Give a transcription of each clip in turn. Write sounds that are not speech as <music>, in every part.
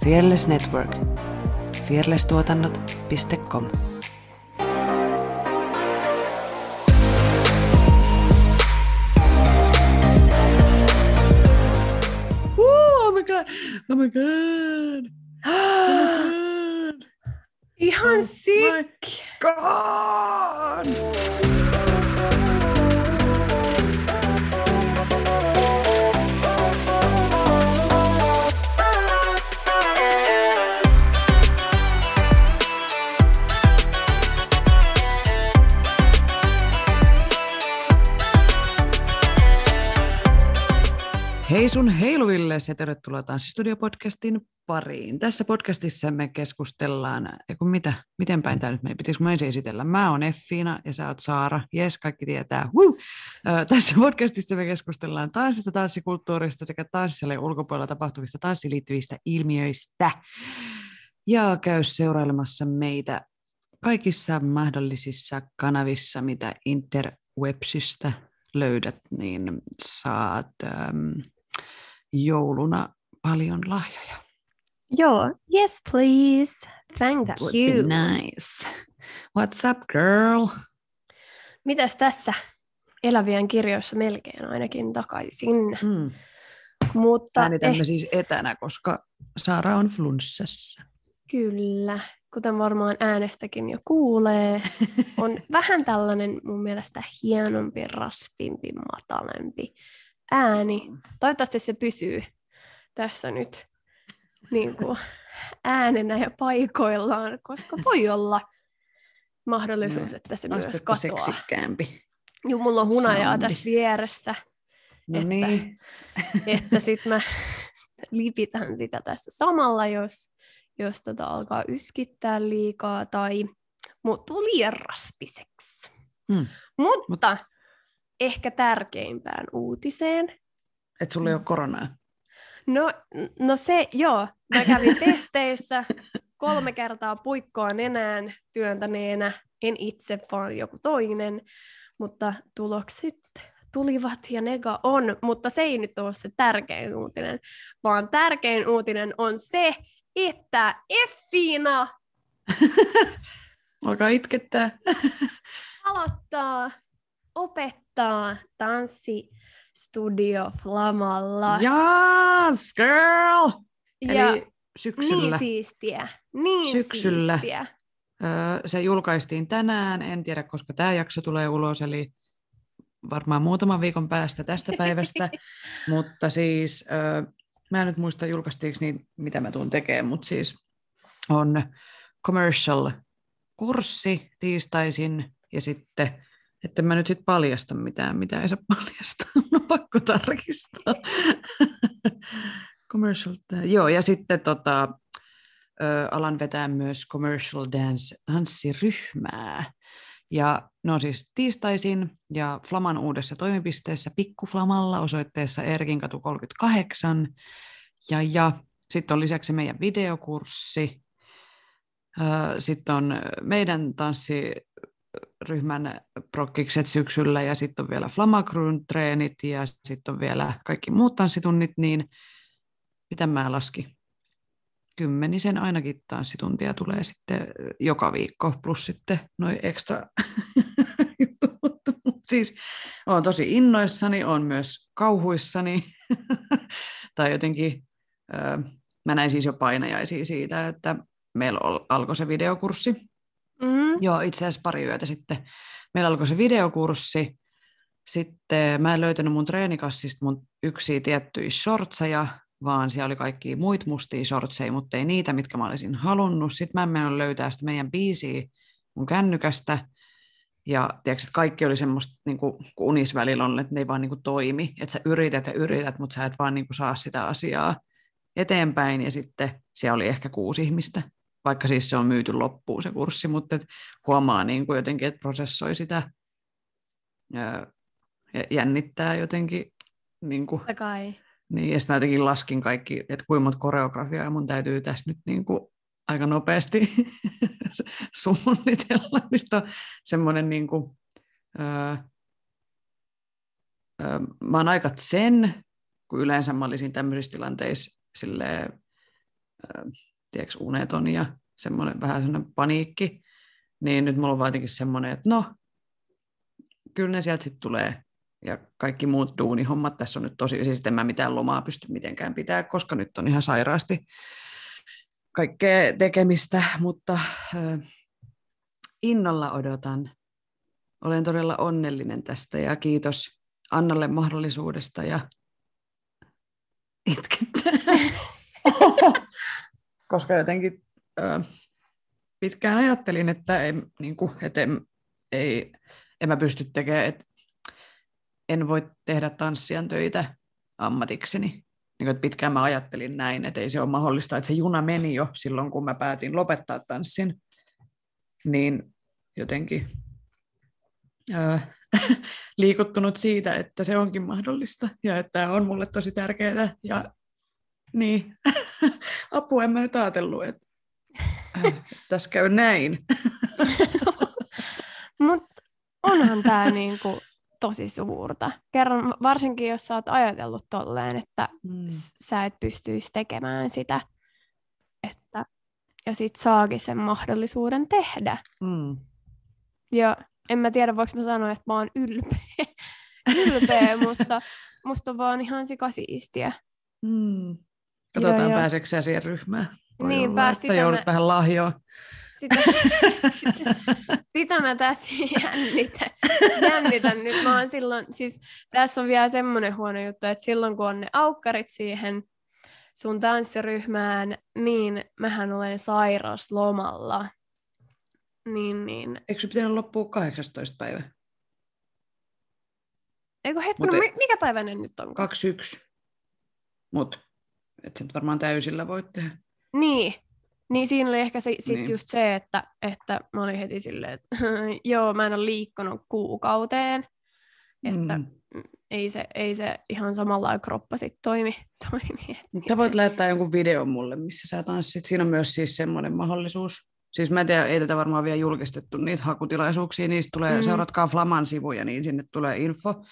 Fearless Network. fearlesstuotannot.com Oh my god! Oh my god! Oh my <gasps> god! Ihan Oh sick! God! Hei sun heiluvilles ja tervetuloa Tanssistudio-podcastin pariin. Tässä podcastissa me keskustellaan, kun mitä, miten päin tämä nyt meni, pitäisikö mä ensin esitellä? Mä oon Effiina ja sä oot Saara. Jes, kaikki tietää. Woo! Tässä podcastissa me keskustellaan tanssista, tanssikulttuurista sekä tanssisalien ulkopuolella tapahtuvista tanssiin liittyvistä ilmiöistä. Ja käy seurailemassa meitä kaikissa mahdollisissa kanavissa, mitä interwebsistä löydät, niin saat äm, jouluna paljon lahjoja. Joo, yes please. Thank That would you. be nice. What's up, girl? Mitäs tässä elävien kirjoissa melkein ainakin takaisin. Hmm. Mutta Äänitämme eh, siis etänä, koska Saara on flunssassa. kyllä, kuten varmaan äänestäkin jo kuulee, <laughs> on vähän tällainen mun mielestä hienompi, raspimpi, matalempi ääni. Toivottavasti se pysyy tässä nyt niin kuin äänenä ja paikoillaan, koska voi olla mahdollisuus, Niin, että se myös katoaa. seksikkäämpi. Joo, mulla on hunajaa soundi. tässä vieressä, No Että- niin. <laughs> että sitten mä lipitän sitä tässä samalla, jos, jos tota alkaa yskittää liikaa tai muuttuu liian raspiseksi. Hmm. Mutta ehkä tärkeimpään uutiseen. Et sulla ei ole koronaa. No, no se, joo. Mä kävin testeissä kolme kertaa puikkoa nenään työntäneenä. En itse, vaan joku toinen. Mutta tulokset tulivat ja nega on. Mutta se ei nyt ole se tärkein uutinen, vaan tärkein uutinen on se, että Effiina <laughs> Alkaa itkettää. aloittaa opettaa tanssistudio Flamalla. Yes, girl! ja Eli syksyllä. Niin siistiä. Niin Syksyllä. siistiä. Öö, se julkaistiin tänään, en tiedä koska tämä jakso tulee ulos, eli varmaan muutaman viikon päästä tästä päivästä, <laughs> mutta siis öö, mä en nyt muista julkaistiinko niitä, mitä mä tuun tekemään, mutta siis on commercial kurssi tiistaisin ja sitten, että mä nyt sitten paljasta mitään, mitä ei saa paljastaa, <laughs> no pakko tarkistaa. commercial, joo ja sitten tota, alan vetää myös commercial dance tanssiryhmää. Ja ne on siis tiistaisin ja Flaman uudessa toimipisteessä Pikkuflamalla osoitteessa Erkinkatu 38. Ja, ja sitten on lisäksi meidän videokurssi. Sitten on meidän tanssiryhmän prokkikset syksyllä ja sitten on vielä Flamakruun treenit ja sitten on vielä kaikki muut tanssitunnit, niin mitä mä laskin? kymmenisen ainakin tanssituntia tulee sitten joka viikko, plus sitten noin ekstra <laughs> jutut. Siis olen tosi innoissani, on myös kauhuissani. <laughs> tai jotenkin, mä näin siis jo painajaisia siitä, että meillä alkoi se videokurssi. Mm. Joo, itse asiassa pari yötä sitten. Meillä alkoi se videokurssi. Sitten mä en löytänyt mun treenikassista mun yksiä tiettyjä shortseja, vaan siellä oli kaikki muit mustia shortseja, mutta ei niitä, mitkä mä olisin halunnut. Sitten mä en mennyt löytää sitä meidän biisiä mun kännykästä. Ja tiedätkö, että kaikki oli semmoista, niin kuin, kun unis välillä on, että ne ei vaan niin kuin, toimi. Että sä yrität ja yrität, mutta sä et vaan niin kuin, saa sitä asiaa eteenpäin. Ja sitten siellä oli ehkä kuusi ihmistä, vaikka siis se on myyty loppuun se kurssi, mutta et huomaa niin kuin jotenkin, että prosessoi sitä ja jännittää jotenkin. Niin kuin, Totta kai. niin, ja sitten mä jotenkin laskin kaikki, että kuinka monta koreografiaa mun täytyy tässä nyt niin kuin aika nopeasti <laughs> suunnitella, mistä on semmoinen niin kuin, öö, öö, mä oon aika sen, kun yleensä mä olisin tämmöisissä tilanteissa silleen, äh, tiedätkö, uneton ja semmoinen vähän semmoinen paniikki, niin nyt mulla on jotenkin semmoinen, että no, kyllä ne sieltä sitten tulee. Ja kaikki muut duunihommat, tässä on nyt tosi, siis en mä mitään lomaa pysty mitenkään pitää, koska nyt on ihan sairaasti kaikkea tekemistä, mutta äh, innolla odotan. Olen todella onnellinen tästä ja kiitos Annalle mahdollisuudesta ja itkettää. <laughs> Koska jotenkin äh, pitkään ajattelin, että, ei, niin kuin, että en, ei, en mä pysty tekemään, että en voi tehdä tanssijan töitä ammatikseni. Niin että pitkään mä ajattelin näin, että ei se ole mahdollista, että se juna meni jo silloin, kun mä päätin lopettaa tanssin. Niin jotenkin ää, <laughs> liikuttunut siitä, että se onkin mahdollista ja että on mulle tosi tärkeää. Ja niin, <laughs> apua en mä nyt ajatellut, että äh, <laughs> tässä käy näin. <laughs> Mutta onhan tämä niinku tosi suurta. Kerran varsinkin, jos sä oot ajatellut tolleen, että mm. sä et pystyisi tekemään sitä, että, ja sit saakin sen mahdollisuuden tehdä. Mm. Ja en mä tiedä, voiko mä sanoa, että mä oon ylpeä, ylpeä mutta musta on vaan ihan sikasiistiä. Mm. Katsotaan, pääseekö sä siihen ryhmään. Voi Niinpä, olla, että joudut mä... vähän lahjoa. Sitä, <laughs> sitä, sitä mä tässä <laughs> jännitän. jännitän nyt. Mä oon silloin, siis tässä on vielä semmoinen huono juttu, että silloin kun on ne aukkarit siihen sun tanssiryhmään, niin mähän olen sairauslomalla. Niin, niin. Eikö se pitänyt loppua 18. päivä? Eikö hetki, no, e- mikä päivä ne nyt on? 21. Mutta et sit varmaan täysillä voit tehdä. Niin, niin siinä oli ehkä se, sit niin. just se, että, että mä olin heti silleen, että <laughs> joo, mä en ole liikkunut kuukauteen, että mm. ei, se, ei se ihan samalla kroppa sitten toimi. <laughs> toimi Mutta voit lähettää jonkun videon mulle, missä sä tanssit. Siinä on myös siis semmoinen mahdollisuus. Siis mä en tiedä, ei tätä varmaan vielä julkistettu niitä hakutilaisuuksia, niistä tulee, mm. seuratkaa Flaman sivuja, niin sinne tulee info.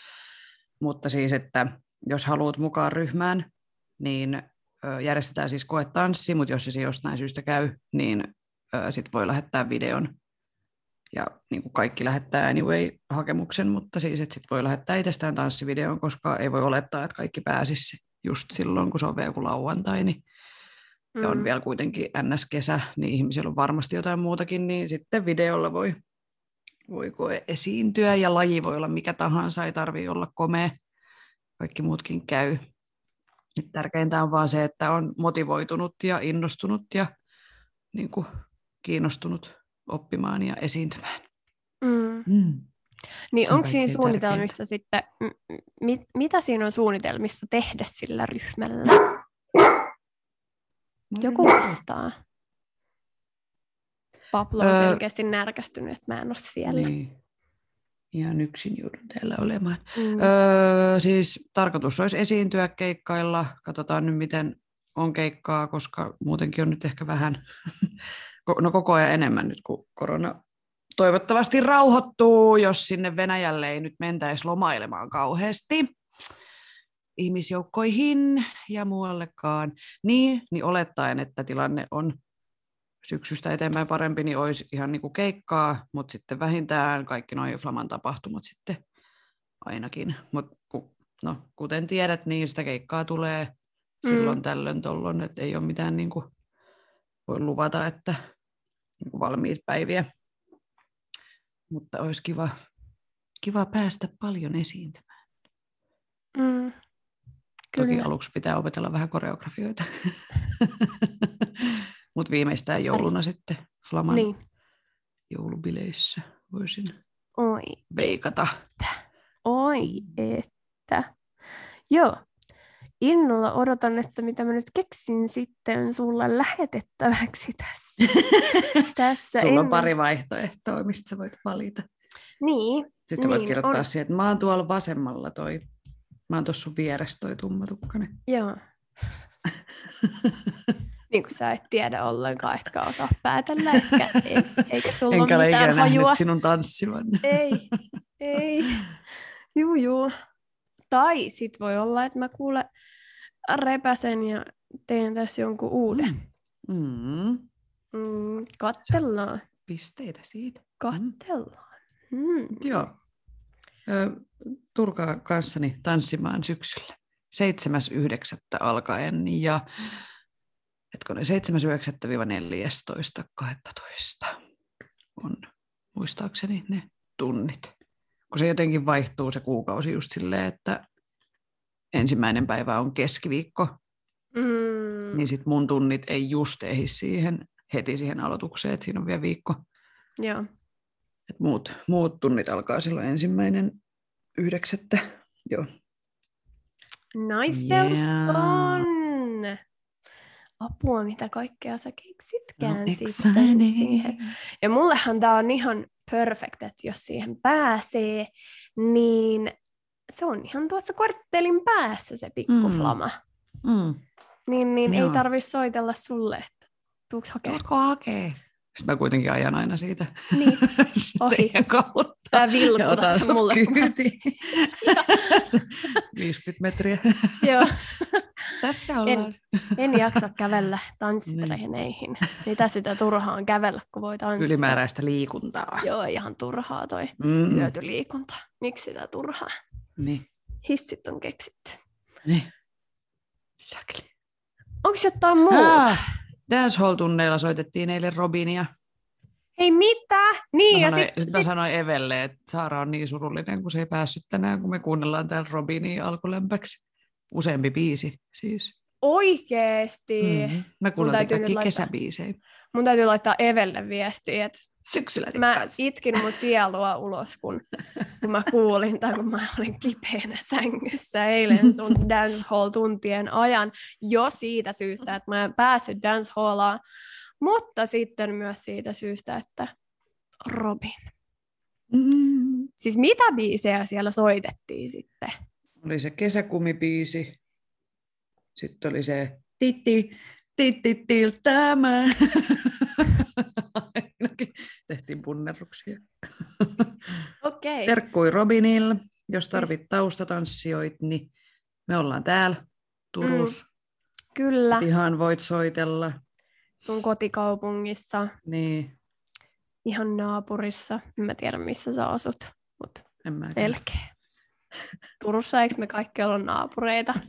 Mutta siis, että jos haluat mukaan ryhmään, niin järjestetään siis koetanssi, mutta jos se jostain syystä käy, niin sitten voi lähettää videon. Ja niin kuin kaikki lähettää anyway hakemuksen, mutta siis että sit voi lähettää itsestään tanssivideon, koska ei voi olettaa, että kaikki pääsisi just silloin, kun se on vielä joku lauantai, niin mm. ja on mm. vielä kuitenkin NS-kesä, niin ihmisillä on varmasti jotain muutakin, niin sitten videolla voi, voi esiintyä ja laji voi olla mikä tahansa, ei tarvitse olla komea, kaikki muutkin käy. Tärkeintä on vaan se, että on motivoitunut ja innostunut ja niin kuin, kiinnostunut oppimaan ja esiintymään. Mm. Mm. Niin onko siinä suunnitelmissa tärkeintä. sitten, mit, mitä siinä on suunnitelmissa tehdä sillä ryhmällä? Joku vastaa. Pablo on öö, selkeästi närkästynyt, että mä en ole siellä. Niin ihan yksin joudun täällä olemaan. Mm. Öö, siis tarkoitus olisi esiintyä keikkailla. Katsotaan nyt, miten on keikkaa, koska muutenkin on nyt ehkä vähän, <laughs> no koko ajan enemmän nyt, kun korona toivottavasti rauhoittuu, jos sinne Venäjälle ei nyt mentäisi lomailemaan kauheasti ihmisjoukkoihin ja muuallekaan. Niin, niin olettaen, että tilanne on syksystä eteenpäin parempi, niin olisi ihan niin kuin keikkaa, mutta sitten vähintään kaikki noin Flaman tapahtumat sitten ainakin. Mutta no, kuten tiedät, niin sitä keikkaa tulee mm. silloin tällöin tollon, että ei ole mitään niin kuin, voi luvata, että niin kuin valmiit päiviä. Mutta olisi kiva, kiva päästä paljon esiintymään. Mm. Toki aluksi pitää opetella vähän koreografioita. <laughs> Mutta viimeistään jouluna Ari. sitten Flaman niin. joulubileissä voisin Oi. veikata. Että. Oi, että. Joo. Innolla odotan, että mitä mä nyt keksin sitten sulle lähetettäväksi tässä. <laughs> tässä Sulla on pari vaihtoehtoa, mistä sä voit valita. Niin. Sitten sä voit niin, kirjoittaa on... siihen, että mä oon tuolla vasemmalla toi, mä oon tuossa sun vieressä toi tummatukkainen. Joo. <laughs> niin kuin sä et tiedä ollenkaan, etkä osaa päätellä, etkä, ei, eikä sulla Enkä ole mitään hajua. sinun tanssivan. Ei, ei. Juu, juu. Tai sit voi olla, että mä kuule repäsen ja teen tässä jonkun uuden. Mm. Mm. Mm, kattellaan, Pisteitä siitä. kattellaan. Mm. Joo. Ö, Turkaa kanssani tanssimaan syksyllä. 7.9. alkaen ja hetkonen 7.9.14.12 on muistaakseni ne tunnit. Kun se jotenkin vaihtuu se kuukausi just silleen, että ensimmäinen päivä on keskiviikko, Mm. niin sit mun tunnit ei just ehdi siihen heti siihen aloitukseen, että siinä on vielä viikko. Joo. Et muut, muut tunnit alkaa silloin ensimmäinen yhdeksättä. Joo. Nice Yeah. yeah. Apua, mitä kaikkea sä keksitkään No, sitten exciting. siihen. Ja mullehan tää on ihan perfect, että jos siihen pääsee, niin se on ihan tuossa korttelin päässä se pikkuflama. Mm. Niin, niin ei tarvi soitella sulle, että tuuks hakee. Tuutko hakee? Sitten mä kuitenkin ajan aina siitä Niin, <laughs> Ohi. teidän kautta. Ja vilkutat sut mulle. kyytiin. <laughs> <laughs> Se 50 metriä. Joo, Tässä ollaan. en jaksa kävellä tanssitreeneihin. Mitä sitä turhaan kävellä, kun voi tanssia. Ylimääräistä liikuntaa. Joo, ihan turhaa toi Mm. hyötyliikunta. Miksi sitä turhaa? Niin. Hissit on keksitty. niin. Säkli. Onko jotain muuta? Ah, dancehall-tunneilla soitettiin eilen Robinia. Ei mitä? Niin, Mä ja sanoin, sitten sit, mä sanoin Evelle, että Saara on niin surullinen, kun se ei päässyt tänään, kun me kuunnellaan täällä Robinia alkulämpäksi. Useampi biisi siis. oikeesti Mm-hmm. Täytyy nyt kaikki laittaa- kesäbiisejä. mun täytyy laittaa Evelle viestiä, että Syksyllä mä tikkaas. itkin mun sielua ulos, kun, kun mä kuulin tai kun mä olin kipeänä sängyssä eilen sun <laughs> dancehall-tuntien ajan jo siitä syystä, että mä en päässyt dancehallaan, mutta sitten myös siitä syystä, että Robin. Mm. Siis mitä biisejä siellä soitettiin sitten? Oli se kesäkumibiisi. Sitten oli se titti, titti, tiltämä. <laughs> Ainakin tehtiin punnerruksia. Okei. Terkkui Robinille. Jos Siis- tarvit taustatanssijoit, niin me ollaan täällä Turussa. Kyllä, Ihan voit soitella. sun kotikaupungissa, Niin, ihan naapurissa. En mä tiedä, missä sä asut, mutta en mä melkein. Turussa eikö me kaikki olla naapureita? <laughs>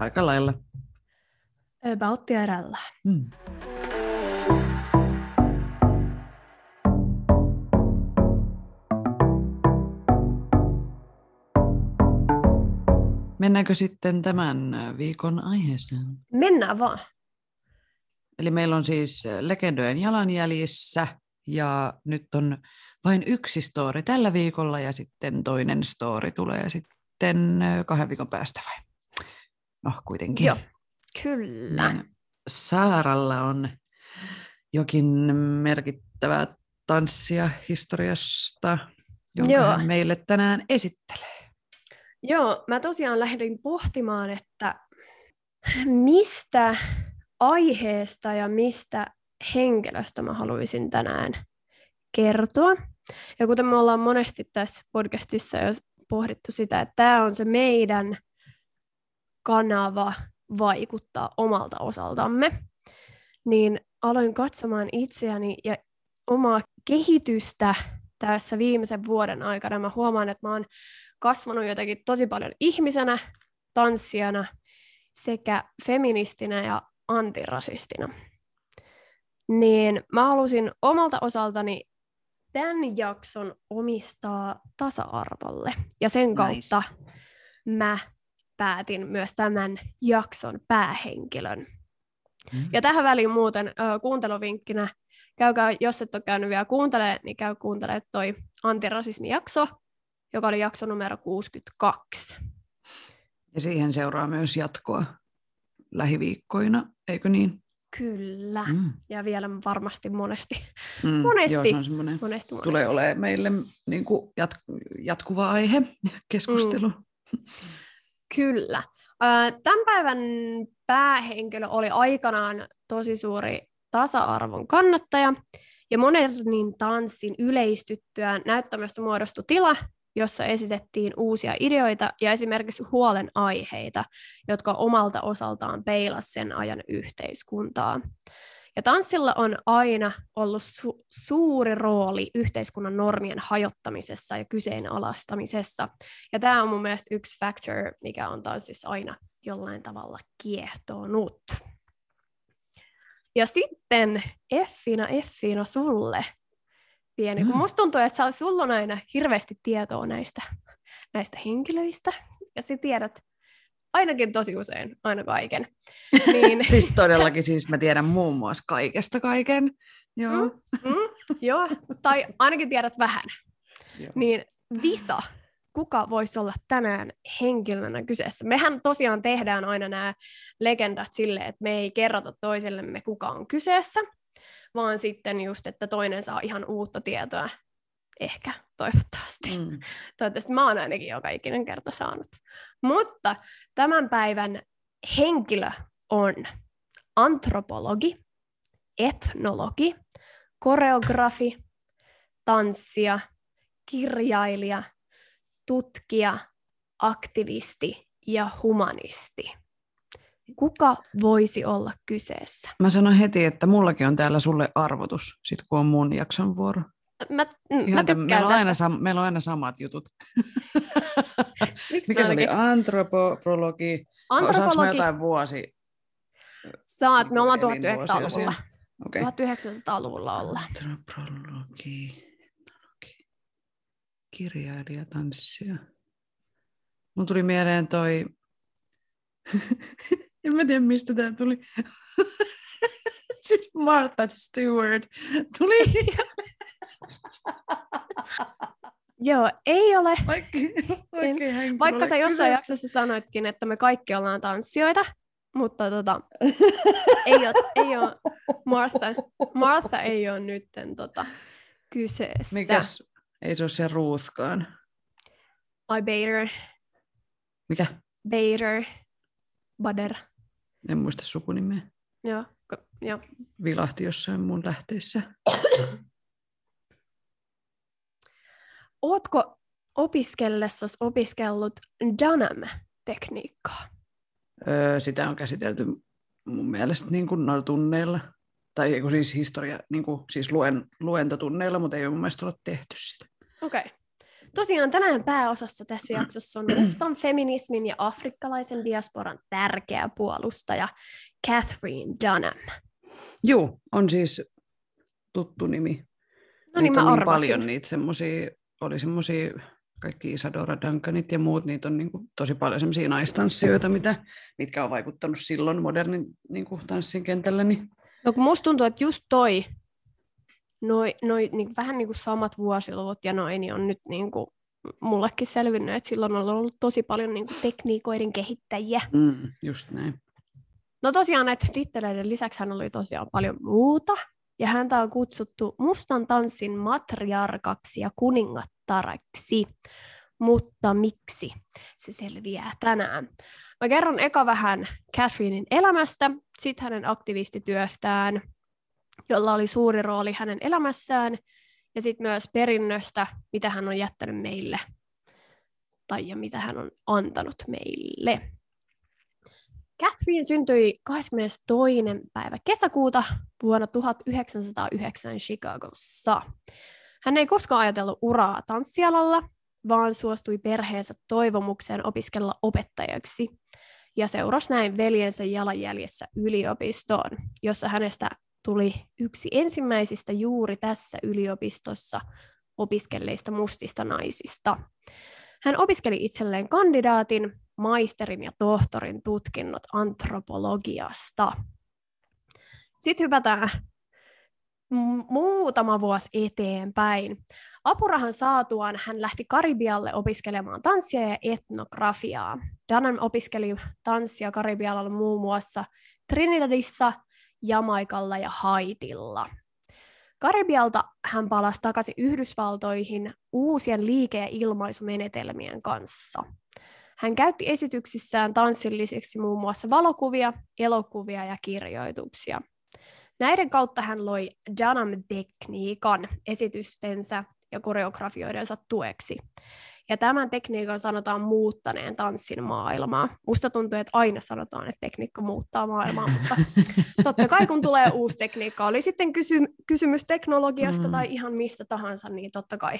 Aika lailla. About tiedällä. Mm. Mennäänkö sitten tämän viikon aiheeseen? Mennään vaan. Eli meillä on siis legendojen jalanjäljissä ja nyt on vain yksi story tällä viikolla ja sitten toinen story tulee sitten kahden viikon päästä vai? No kuitenkin. Joo, kyllä. Niin Saaralla on jokin merkittävää tanssia historiasta, jonka Joo. hän meille tänään esittelee. Joo, mä tosiaan lähdin pohtimaan, että mistä aiheesta ja mistä henkilöstä mä haluaisin tänään kertoa. Ja kuten me ollaan monesti tässä podcastissa jo pohdittu sitä, että tämä on se meidän kanava vaikuttaa omalta osaltamme, niin aloin katsomaan itseäni ja omaa kehitystä tässä viimeisen vuoden aikana. Mä huomaan, että mä oon kasvanut jotenkin tosi paljon ihmisenä, tanssijana sekä feministinä ja antirasistina. Niin mä halusin omalta osaltani tämän jakson omistaa tasa-arvolle. Ja sen kautta Nice. mä päätin myös tämän jakson päähenkilön. Mm. Ja tähän väliin muuten ö, kuunteluvinkkinä, käykää, jos et ole käynyt vielä kuuntelemaan, niin käy kuuntelemaan toi antirasismi-jakso, joka oli jakso numero 62. Ja siihen seuraa myös jatkoa lähiviikkoina, eikö niin? Kyllä. Mm. Ja vielä varmasti monesti. Mm. Monesti. Joo, se on semmoinen, monesti, monesti. tulee olemaan meille niin kuin jat- jatkuva aihe, keskustelu. Mm. Kyllä. Tämän päivän päähenkilö oli aikanaan tosi suuri tasa-arvon kannattaja, ja modernin tanssin yleistyttyään näyttämöstä muodostui tila, jossa esitettiin uusia ideoita ja esimerkiksi huolenaiheita, jotka omalta osaltaan peilas sen ajan yhteiskuntaa. Ja tanssilla on aina ollut su- suuri rooli yhteiskunnan normien hajottamisessa ja kyseenalaistamisessa. Ja tämä on mun mielestä yksi factor, mikä on tanssissa aina jollain tavalla kiehtonut. Ja sitten Effina, Effina sulle pieni, mm. kun musta tuntuu, että sulla on aina hirveästi tietoa näistä, näistä henkilöistä, ja sä tiedät ainakin tosi usein, aina kaiken. <laughs> Niin... siis todellakin, <laughs> siis mä tiedän muun muassa kaikesta kaiken. Joo. Mm, mm, joo, tai ainakin tiedät vähän. Joo. Niin Visa, kuka voisi olla tänään henkilönä kyseessä? Mehän tosiaan tehdään aina nämä legendat silleen, että me ei kerrota toisellemme, kuka on kyseessä, vaan sitten just, että toinen saa ihan uutta tietoa. Ehkä, toivottavasti. Mm. <laughs> Toivottavasti mä oon ainakin joka ikinen kerta saanut. Mutta tämän päivän henkilö on antropologi, etnologi, koreografi, tanssija, kirjailija, tutkija, aktivisti ja humanisti. Kuka voisi olla kyseessä? Mä sanon heti, että mullakin on täällä sulle arvotus, sit kun on mun jakson vuoro. Mä, mä tämän, meillä, on aina sam- meillä on aina samat jutut. <laughs> Mikä se oli? Antropologi. Antropologi. Saanko jotain vuosi? Saat, me ollaan 1900-luvulla. Okay. 1900-luvulla olla. Antropologi. Kirjailija, tanssija. Mun tuli mieleen toi <laughs> en mä tiedä, mistä tämä tuli. <laughs> siis Martha Stewart tuli <laughs> Joo, ei ole. Vaikka, en, vaikka sä jossain kyseessä. jaksossa sanoitkin, että me kaikki ollaan tanssijoita, mutta tota, <laughs> ei, ole, ei ole Martha, Martha ei ole nytten tota, kyseessä. Mikäs? Ei se ole se Ruthkaan. I Bader. Mikä? Bader. Bader. En muista sukunimeä. Joo, joo. Vilahti jossain mun lähteissä. Ootko opiskellessasi opiskellut Dunham-tekniikkaa? Öö, sitä on käsitelty mun mielestä niin kuin noilla tunneilla. Tai siis historia, niin kuin, siis luen, luentotunneilla, mutta ei ole mun mielestä ole tehty sitä. Okei. Okay. Tosiaan tänään pääosassa tässä jaksossa on mustan feminismin ja afrikkalaisen diasporan tärkeä puolustaja Catherine Dunham. Joo, on siis tuttu nimi. No niin, mä on niin paljon niitä semmoisia, oli semmoisia kaikki Isadora Duncanit ja muut, niitä on niin kuin tosi paljon semmoisia naistanssijoita, mitä, mitkä on vaikuttanut silloin modernin niin kuin tanssin kentällä. Niin... No kun musta tuntuu, että just toi noi, noi, niin vähän niin kuin samat vuosiluvut ja noin niin on nyt niin kuin mullekin selvinnyt, että silloin on ollut tosi paljon niin kuin tekniikoiden kehittäjiä. Mm, just näin. No tosiaan näiden titteleiden lisäksi hän oli tosiaan paljon muuta, ja häntä on kutsuttu mustan tanssin matriarkaksi ja kuningattaraksi. Mutta miksi? Se selviää tänään. Mä kerron eka vähän Catherinein elämästä, sitten hänen aktivistityöstään, jolla oli suuri rooli hänen elämässään, ja sitten myös perinnöstä, mitä hän on jättänyt meille, tai ja mitä hän on antanut meille. Catherine syntyi 22. päivä kesäkuuta vuonna 1909 Chicagossa. Hän ei koskaan ajatellut uraa tanssialalla, vaan suostui perheensä toivomukseen opiskella opettajaksi ja seurasi näin veljensä jalanjäljessä yliopistoon, jossa hänestä tuli yksi ensimmäisistä juuri tässä yliopistossa opiskelleista mustista naisista. Hän opiskeli itselleen kandidaatin, maisterin ja tohtorin tutkinnot antropologiasta. Sitten hypätään muutama vuosi eteenpäin. Apurahan saatuaan hän lähti Karibialle opiskelemaan tanssia ja etnografiaa. Dunham opiskeli tanssia Karibialla muun muassa Trinidadissa, Jamaikalla ja Haitilla. Karibialta hän palasi takaisin Yhdysvaltoihin uusien liike- ja ilmaisumenetelmien kanssa. Hän käytti esityksissään tanssillisiksi muun muassa valokuvia, elokuvia ja kirjoituksia. Näiden kautta hän loi Janam-tekniikan esitystensä ja koreografioidensa tueksi. Ja tämän tekniikan sanotaan muuttaneen tanssin maailmaa. Musta tuntuu, että aina sanotaan, että tekniikka muuttaa maailmaa, mutta <laughs> totta kai kun tulee uusi tekniikka, oli sitten kysy- kysymys teknologiasta mm. tai ihan mistä tahansa, niin totta kai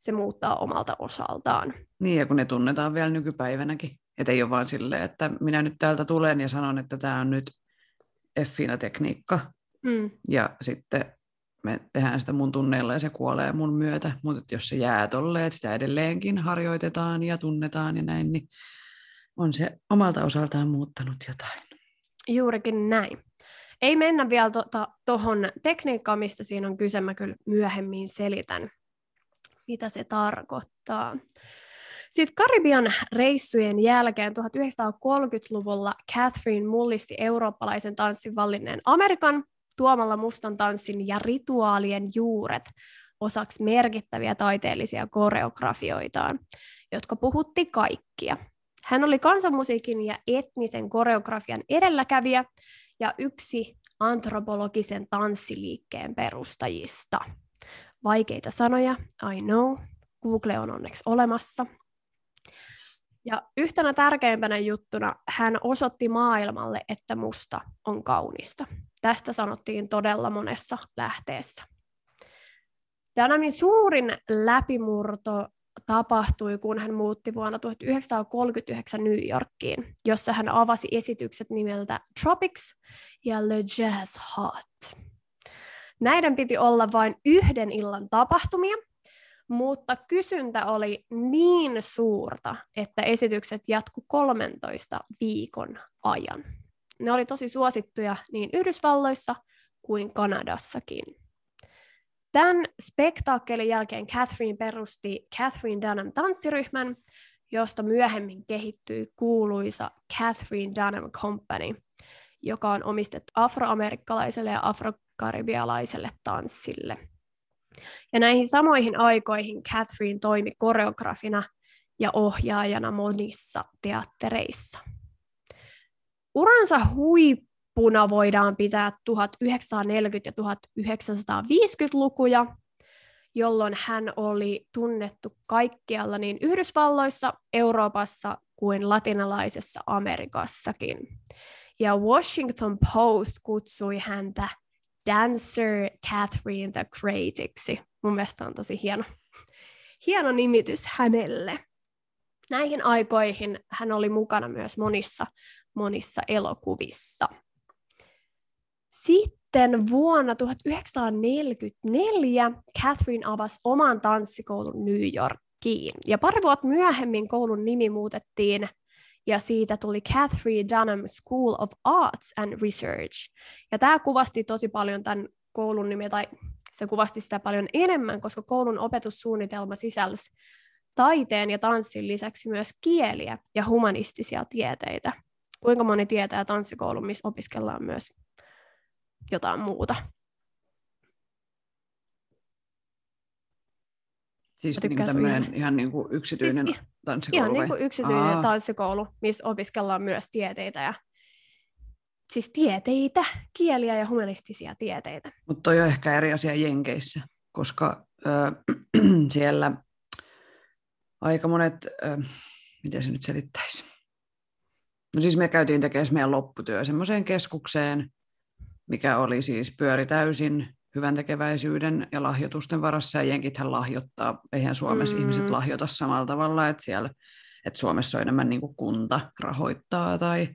se muuttaa omalta osaltaan. Niin, ja kun ne tunnetaan vielä nykypäivänäkin. Että ei ole vaan silleen, että minä nyt täältä tulen ja sanon, että tämä on nyt F-tekniikka. Mm. Ja sitten me tehdään sitä mun tunneilla ja se kuolee mun myötä. Mutta jos se jää tolleen, että sitä edelleenkin harjoitetaan ja tunnetaan ja näin, niin on se omalta osaltaan muuttanut jotain. Juurikin näin. Ei mennä vielä tuohon tota, tekniikkaan, mistä siinä on kyse. Mä kyllä myöhemmin selitän, mitä se tarkoittaa. Sitten Karibian reissujen jälkeen 1930-luvulla Catherine mullisti eurooppalaisen tanssin vallinneen Amerikan tuomalla mustan tanssin ja rituaalien juuret osaksi merkittäviä taiteellisia koreografioitaan, jotka puhutti kaikkia. Hän oli kansanmusiikin ja etnisen koreografian edelläkävijä ja yksi antropologisen tanssiliikkeen perustajista. Vaikeita sanoja, I know. Google on onneksi olemassa. Ja yhtenä tärkeimpänä juttuna hän osoitti maailmalle, että musta on kaunista. Tästä sanottiin todella monessa lähteessä. Danamin suurin läpimurto tapahtui, kun hän muutti vuonna 1939 New Yorkiin, jossa hän avasi esitykset nimeltä Tropics ja Le Jazz Hot. Näiden piti olla vain yhden illan tapahtumia, mutta kysyntä oli niin suurta, että esitykset jatku 13 viikon ajan. Ne oli tosi suosittuja niin Yhdysvalloissa kuin Kanadassakin. Tämän spektaakkelin jälkeen Catherine perusti Catherine Dunham tanssiryhmän, josta myöhemmin kehittyi kuuluisa Catherine Dunham Company, joka on omistettu afroamerikkalaiselle ja afrokaribialaiselle tanssille. Ja näihin samoihin aikoihin Catherine toimi koreografina ja ohjaajana monissa teattereissa. Uransa huippuna voidaan pitää 1940- ja 1950-lukuja, jolloin hän oli tunnettu kaikkialla niin Yhdysvalloissa, Euroopassa kuin latinalaisessa Amerikassakin. Ja Washington Post kutsui häntä Dancer Catherine the Greatiksi. Mun mielestä on tosi hieno, hieno nimitys hänelle. Näihin aikoihin hän oli mukana myös monissa, monissa elokuvissa. Sitten vuonna 1944 Catherine avasi oman tanssikoulun New Yorkiin. Ja pari vuotta myöhemmin koulun nimi muutettiin ja siitä tuli Catherine Dunham School of Arts and Research. Ja tämä kuvasti tosi paljon tämän koulun nimiä, tai se kuvasti sitä paljon enemmän, koska koulun opetussuunnitelma sisälsi taiteen ja tanssin lisäksi myös kieliä ja humanistisia tieteitä. Kuinka moni tietää tanssikoulun, missä opiskellaan myös jotain muuta? Siis niin tämmöinen ihan niin kuin yksityinen siis, tanssikoulu? Ihan niin kuin yksityinen Aa. tanssikoulu, missä opiskellaan myös tieteitä ja siis tieteitä, kieliä ja humanistisia tieteitä. Mutta toi on ehkä eri asia Jenkeissä, koska äh, <clears throat> siellä aika monet, äh, miten se nyt selittäisi? No siis me käytiin tekemään meidän lopputyö semmoiseen keskukseen, mikä oli siis pyöri täysin hyvän tekeväisyyden ja lahjoitusten varassa, ja jenkithän lahjoittaa, eihän Suomessa mm. ihmiset lahjoita samalla tavalla, että siellä että Suomessa on enemmän niin kuin kunta rahoittaa tai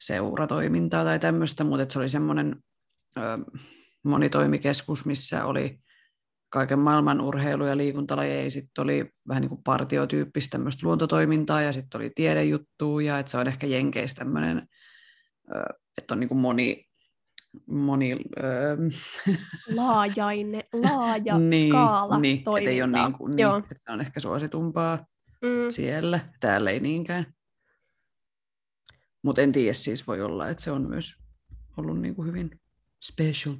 seuratoimintaa tai tämmöistä, mutta se oli semmoinen ö, monitoimikeskus, missä oli kaiken maailman urheilu- ja liikuntalajeja, sitten oli vähän niin kuin partiotyyppistä tämmöistä luontotoimintaa, ja sitten oli tiedejuttuja, ja että se on ehkä Jenkeissä tämmöinen, että on niin kuin moni moni... Öö... <laughs> Laajainen, laaja niin, skaala niin, toimintaa. Ei ole niin kuin, niin, että se on ehkä suositumpaa mm. siellä. Täällä ei niinkään. Mutta en tiedä, siis voi olla, että se on myös ollut niin kuin hyvin special.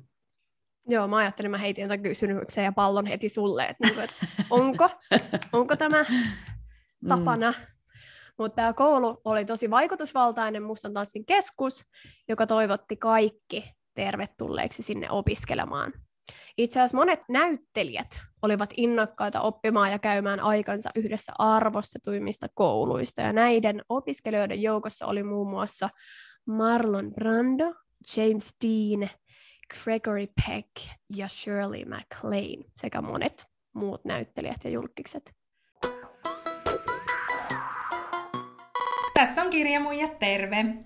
Joo, mä ajattelin, mä heitin jotain kysymyksen ja pallon heti sulle, että, niin että onko, <laughs> onko tämä mm. tapana. Mm. Mutta tämä koulu oli tosi vaikutusvaltainen mustan tanssin keskus, joka toivotti kaikki tervetulleeksi sinne opiskelemaan. Itse asiassa monet näyttelijät olivat innokkaita oppimaan ja käymään aikansa yhdessä arvostetuimmista kouluista, ja näiden opiskelijoiden joukossa oli muun muassa Marlon Brando, James Dean, Gregory Peck ja Shirley MacLaine sekä monet muut näyttelijät ja julkikset. Tässä on Kirjamuijat terve!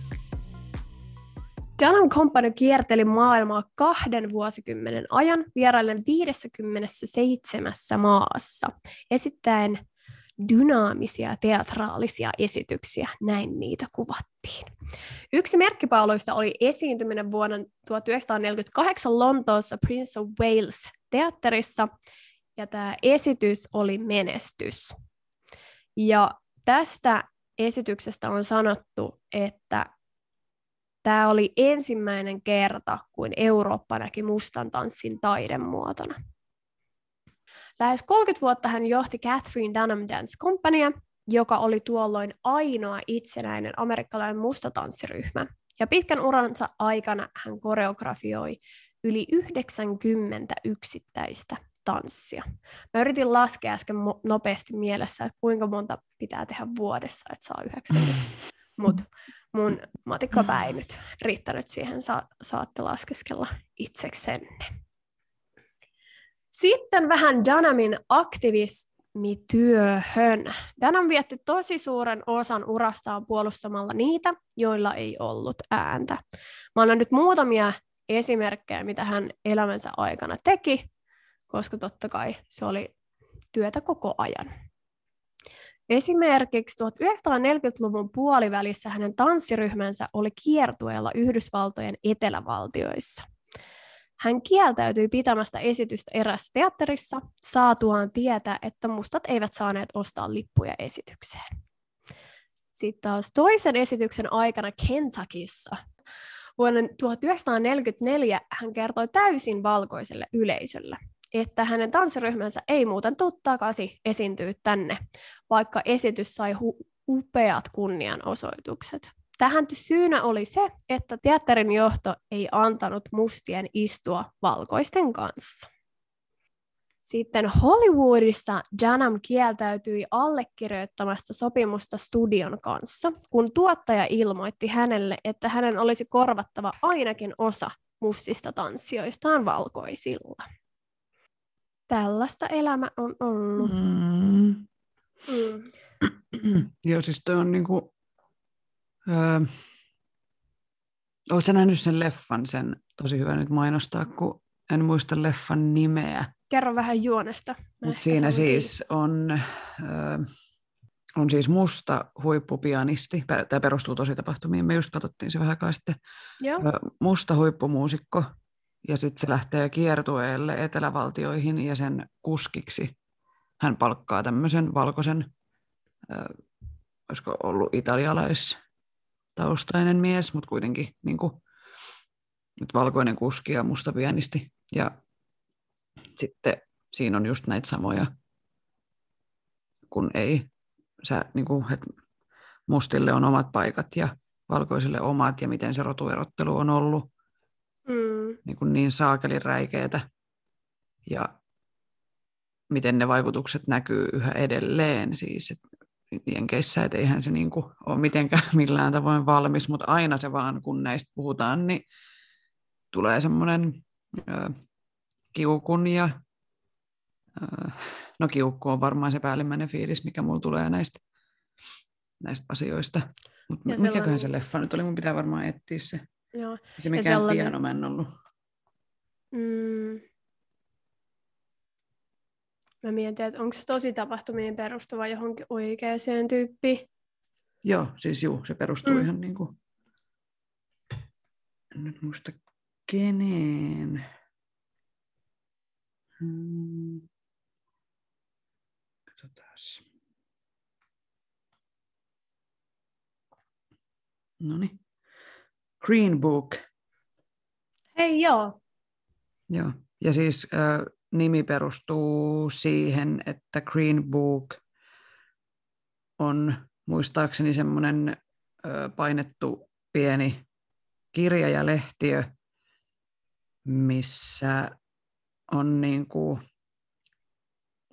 Dunham Company kierteli maailmaa kahden vuosikymmenen ajan vieraillen 57 maassa, esittäen dynaamisia teatraalisia esityksiä, näin niitä kuvattiin. Yksi merkkipaaluista oli esiintyminen vuonna 1948 Lontoossa Prince of Wales teatterissa, ja tämä esitys oli menestys. Ja tästä esityksestä on sanottu, että tämä oli ensimmäinen kerta, kun Eurooppa näki mustan tanssin taidemuotona. Lähes 30 vuotta hän johti Catherine Dunham Dance Companyaa, joka oli tuolloin ainoa itsenäinen amerikkalainen mustatanssiryhmä. Ja pitkän uransa aikana hän koreografioi yli 90 yksittäistä tanssia. Mä yritin laskea äsken nopeasti mielessä, että kuinka monta pitää tehdä vuodessa, että saa 90. <laughs> Mutta mun matikkapää ei nyt riittänyt siihen, Sa- saatte laskeskella itseksenne. Sitten vähän Danamin aktivismityöhön. Danam vietti tosi suuren osan urastaan puolustamalla niitä, joilla ei ollut ääntä. Mä annan nyt muutamia esimerkkejä, mitä hän elämänsä aikana teki, koska totta kai se oli työtä koko ajan. Esimerkiksi 1940-luvun puolivälissä hänen tanssiryhmänsä oli kiertueella Yhdysvaltojen etelävaltioissa. Hän kieltäytyi pitämästä esitystä erässä teatterissa saatuaan tietää, että mustat eivät saaneet ostaa lippuja esitykseen. Sitten taas toisen esityksen aikana Kentuckissa vuonna 1944 hän kertoi täysin valkoiselle yleisölle, että hänen tanssiryhmänsä ei muuten tuu takaisin esiintyä tänne, vaikka esitys sai hu- upeat kunnianosoitukset. Tähän syynä oli se, että teatterin johto ei antanut mustien istua valkoisten kanssa. Sitten Hollywoodissa Janam kieltäytyi allekirjoittamasta sopimusta studion kanssa, kun tuottaja ilmoitti hänelle, että hänen olisi korvattava ainakin osa mustista tanssijoistaan valkoisilla. Tällaista elämä on ollut. Mm. Mm. Joo, siis toi on niinku, öö, Oletko nähnyt sen leffan, sen tosi hyvä nyt mainostaa, kun en muista leffan nimeä. Kerro vähän juonesta. Mut siinä siis on, öö, on siis musta huippupianisti, tämä perustuu tosi tapahtumiin, me just katsottiin se vähän aikaa sitten, Joo. musta huippumuusikko, ja sitten se lähtee kiertueelle etelävaltioihin ja sen kuskiksi hän palkkaa tämmöisen valkoisen, äh, olisiko ollut italialaistaustainen mies, mutta kuitenkin niin kuin, nyt valkoinen kuski ja musta pianisti. Ja sitten siinä on just näitä samoja, kun ei, sä, niin kuin, että mustille on omat paikat ja valkoisille omat ja miten se rotuerottelu on ollut mm. niin, kuin niin saakelin räikeetä ja miten ne vaikutukset näkyy yhä edelleen siis, että Jenkeissä, että eihän se niin kuin ole mitenkään <laughs> millään tavoin valmis, mutta aina se vaan, kun näistä puhutaan, niin tulee semmoinen kiukun ja ö, no kiukku on varmaan se päällimmäinen fiilis, mikä mulla tulee näistä, näistä asioista. Mutta mikäköhän sellainen... se leffa nyt oli, mun pitää varmaan etsiä se. Joo. Ja mikään sellainen... pieno mä en ollut. Mm. Mä mietin, että onko se tosi tapahtumiin perustuva johonkin oikeaan tyyppiin. Joo, siis juu, se perustuu mm. ihan niin kuin... En nyt muista keneen. Hmm. Katsotaas. No niin. Green Book. Hei joo. Joo. Ja siis äh, nimi perustuu siihen, että Green Book on muistaakseni semmoinen äh, painettu pieni kirja ja lehtiö, missä on niin kuin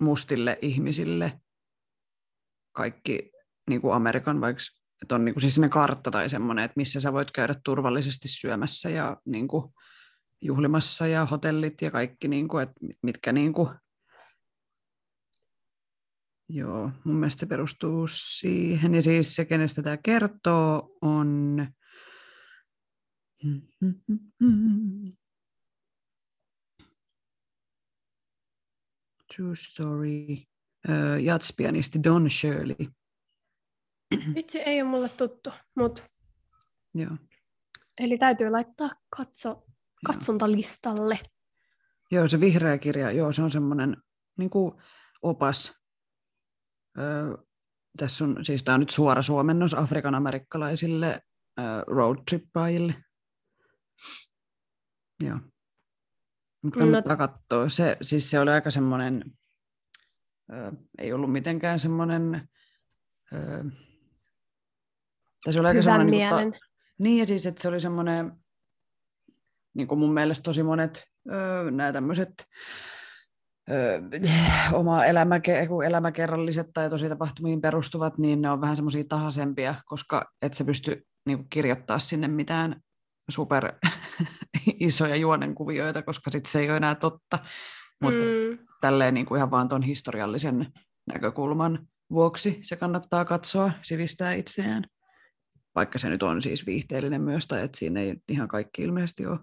mustille ihmisille kaikki niin kuin Amerikan vaikka että on niin siis sellainen kartta tai semmoinen, että missä sä voit käydä turvallisesti syömässä ja niin kuin juhlimassa ja hotellit ja kaikki, niin kuin, että mitkä niin kuin, Joo, mun mielestä se perustuu siihen. Ja siis se, kenestä tämä kertoo, on True story. Uh, jatspianisti Don Shirley. <clears throat> Vitsi, ei ole mulle tuttu, mut Joo. eli täytyy laittaa katso, katsontalistalle. Joo, se vihreä kirja, joo, se on semmoinen niin opas. Öö, tässä on, siis tämä on nyt suora suomennos Afrikan amerikkalaisille öö, roadtrippaajille. Joo. Mutta kannattaa no. katsoa. Se, siis se oli aika semmoinen, öö, ei ollut mitenkään semmoinen, öö, tai se oli aika semmoinen, niin, ta, niin ja siis, että se oli semmoinen, niin kuin mun mielestä tosi monet öö, nämä tämmöiset öö, <sniffs> oma elämäke, elämäkerralliset tai tosi tapahtumiin perustuvat, niin ne on vähän semmoisia tasaisempia, koska et se pysty niin kirjoittaa sinne mitään super <laughs> isoja juonenkuvioita, koska sitten se ei ole enää totta. Mutta mm. tälleen niin kuin ihan vaan tuon historiallisen näkökulman vuoksi se kannattaa katsoa, sivistää itseään. Vaikka se nyt on siis viihteellinen myös, tai että siinä ei ihan kaikki ilmeisesti ole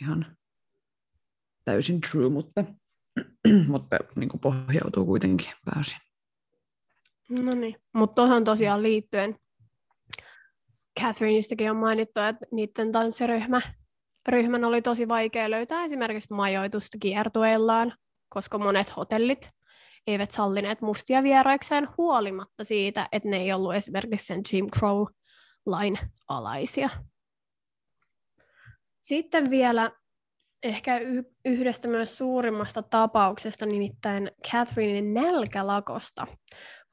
ihan täysin true, mutta, <clears throat> mutta niin kuin pohjautuu kuitenkin pääosin. No niin, mutta tuohon tosiaan liittyen Catherineista on mainittu, että niiden tanssiryhmä ryhmän oli tosi vaikea löytää esimerkiksi majoitusta kiertueillaan, koska monet hotellit eivät sallineet mustia vieraikseen huolimatta siitä, että ne ei ollut esimerkiksi sen Jim Crow-lain alaisia. Sitten vielä ehkä yhdestä myös suurimmasta tapauksesta, nimittäin Catherinein nälkälakosta.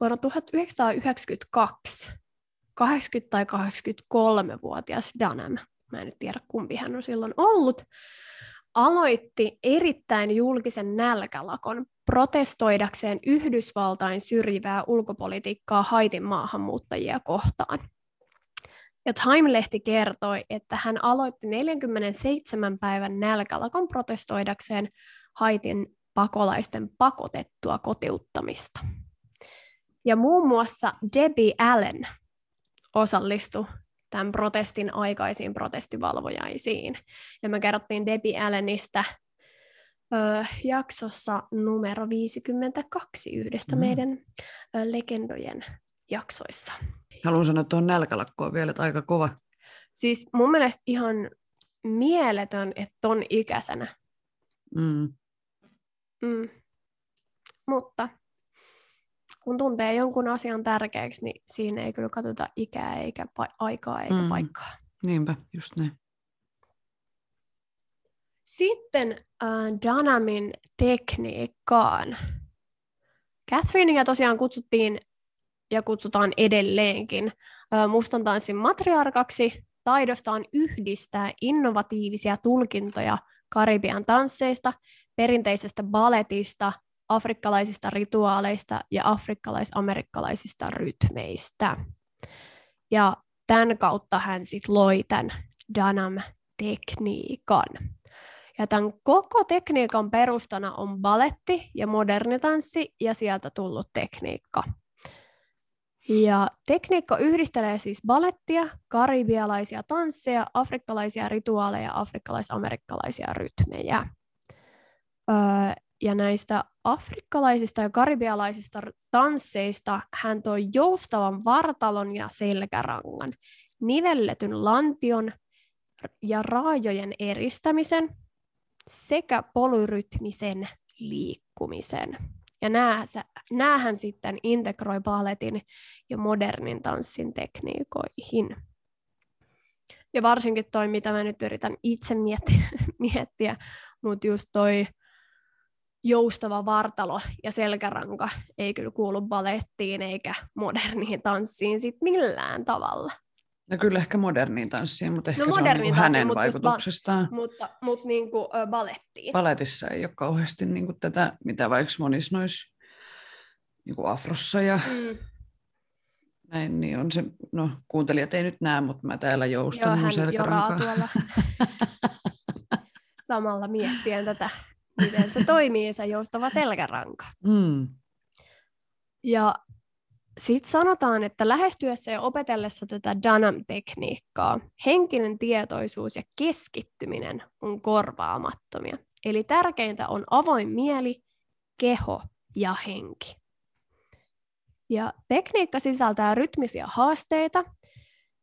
Vuonna 1992 80- tai 83-vuotias Dunham, mä en nyt tiedä kumpi hän on silloin ollut, aloitti erittäin julkisen nälkälakon protestoidakseen Yhdysvaltain syrjivää ulkopolitiikkaa Haitin maahanmuuttajia kohtaan. Ja Time-lehti kertoi, että hän aloitti 47 päivän nälkälakon protestoidakseen Haitin pakolaisten pakotettua kotiuttamista. Ja muun muassa Debbie Allen osallistui tämän protestin aikaisiin protestivalvojaisiin. Ja me kerrottiin Debbie Allenista ö, jaksossa numero 52 yhdestä mm. meidän ö, legendojen jaksoissa. Haluan sanoa tuohon nälkälakkoon vielä, että aika kova. Siis mun mielestä ihan mieletön, että ton ikäisenä. Mm. Mm. Mutta kun tuntee jonkun asian tärkeäksi, niin siinä ei kyllä katsota ikää eikä pa- aikaa eikä mm. paikkaa. Niinpä, just näin. Sitten äh, Danamin tekniikkaan. Catherinea tosiaan kutsuttiin ja kutsutaan edelleenkin äh, mustan tanssin matriarkaksi taidostaan yhdistää innovatiivisia tulkintoja Karibian tansseista, perinteisestä balletista – afrikkalaisista rituaaleista ja afrikkalais-amerikkalaisista rytmeistä. Ja tämän kautta hän sitten loi tämän Danam-tekniikan. Ja tämän koko tekniikan perustana on baletti ja modernitanssi ja sieltä tullut tekniikka. Ja tekniikka yhdistelee siis balettia, karibialaisia tansseja, afrikkalaisia rituaaleja ja afrikkalais-amerikkalaisia rytmejä. Öö, ja näistä afrikkalaisista ja karibialaisista tansseista hän toi joustavan vartalon ja selkärangan, nivelletyn lantion ja raajojen eristämisen sekä polyrytmisen liikkumisen. Ja näähän sitten integroi balletin ja modernin tanssin tekniikoihin. Ja varsinkin toi, mitä mä nyt yritän itse miettiä, <laughs> miettiä mutta just toi joustava vartalo ja selkäranka ei kyllä kuulu balettiin eikä moderniin tanssiin sit millään tavalla. No kyllä ehkä moderniin tanssiin, mutta ehkä No se on niin hänen mutta just ba- vaikutuksestaan. Mutta, mutta niin kuin, ö, balettiin. Paletissa ei ole kauheasti niin kuin tätä, mitä vaikka monissa noissa niin kuin afrossa ja mm. näin, niin on se, no kuuntelijat ei nyt näe, mutta mä täällä joustan Joo, mun hän joraa selkärankaa. tuolla <laughs> samalla miettien tätä, miten se toimii, se joustava selkäranka. Mm. Ja sitten sanotaan, että lähestyessä ja opetellessa tätä Dunham-tekniikkaa henkinen tietoisuus ja keskittyminen on korvaamattomia. Eli tärkeintä on avoin mieli, keho ja henki. Ja tekniikka sisältää rytmisiä haasteita,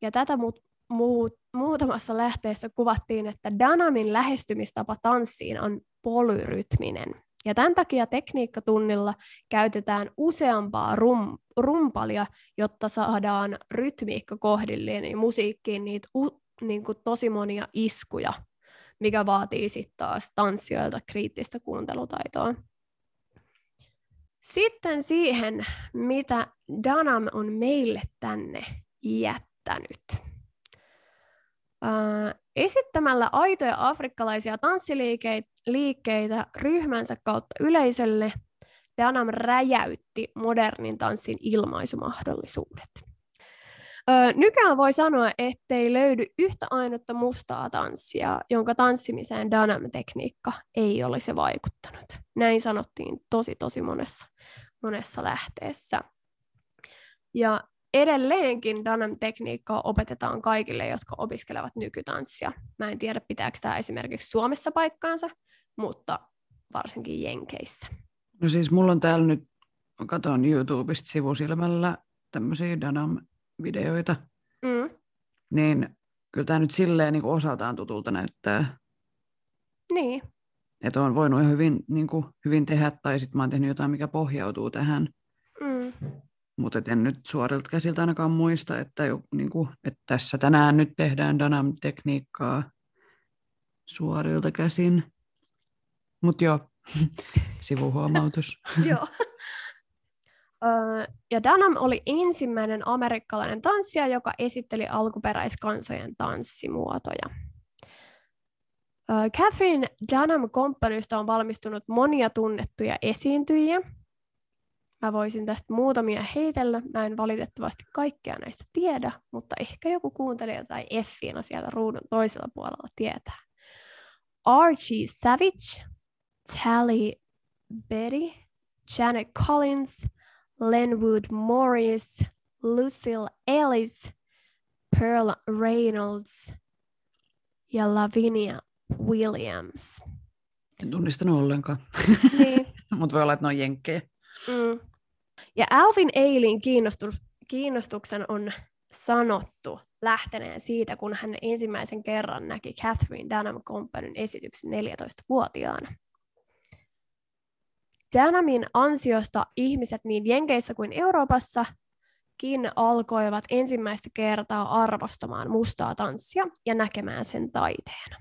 ja tätä muut, muut, muutamassa lähteessä kuvattiin, että Dunhamin lähestymistapa tanssiin on polyrytminen. Ja tämän takia tekniikkatunnilla käytetään useampaa rum, rumpalia, jotta saadaan rytmiikka kohdilleen ja musiikkiin niitä u, niin kuin tosi monia iskuja, mikä vaatii sitten taas tanssijoilta kriittistä kuuntelutaitoa. Sitten siihen, mitä Dunham on meille tänne jättänyt. Ää, esittämällä aitoja afrikkalaisia tanssiliikkeitä ryhmänsä kautta yleisölle, Dunham räjäytti modernin tanssin ilmaisumahdollisuudet. Nykyään voi sanoa, ettei löydy yhtä ainutta mustaa tanssia, jonka tanssimiseen Dunham-tekniikka ei olisi vaikuttanut. Näin sanottiin tosi tosi monessa, monessa lähteessä. Ja edelleenkin Dunham-tekniikkaa opetetaan kaikille, jotka opiskelevat nykytanssia. Mä en tiedä, pitääkö tämä esimerkiksi Suomessa paikkaansa, mutta varsinkin Jenkeissä. No siis mulla on täällä nyt, katon YouTubesta sivusilmällä tämmöisiä Danam-videoita, Mm. niin kyllä tämä nyt silleen niin kuin osaltaan tutulta näyttää, Niin, että on voinut ihan hyvin, niin kuin, hyvin tehdä, tai sitten mä oon tehnyt jotain, mikä pohjautuu tähän, mm. Mutta en nyt suorilta käsiltä ainakaan muista, että, jo, niin kuin, että tässä tänään nyt tehdään Danam-tekniikkaa suorilta käsin. Mutta joo, <laughs> sivuhuomautus. <laughs> Joo. Ja Dunham oli ensimmäinen amerikkalainen tanssija, joka esitteli alkuperäiskansojen tanssimuotoja. Catherine Dunham Companysta on valmistunut monia tunnettuja esiintyjiä. Mä voisin tästä muutamia heitellä. Mä en valitettavasti kaikkea näistä tiedä, mutta ehkä joku kuuntelija tai Effiina siellä ruudun toisella puolella tietää. Archie Savage, Tally Betty, Janet Collins, Lenwood Morris, Lucille Ellis, Pearl Reynolds ja Lavinia Williams. En tunnistanut ollenkaan, Niin. <laughs> mutta voi olla, että ne on jenkkejä. Mm. Ja Alvin Eilin kiinnostus, kiinnostuksen on sanottu lähteneen siitä, kun hän ensimmäisen kerran näki Catherine Dunham Companyn esityksen 14-vuotiaana. Dunhamin ansiosta ihmiset niin Jenkeissä kuin Euroopassakin alkoivat ensimmäistä kertaa arvostamaan mustaa tanssia ja näkemään sen taiteena.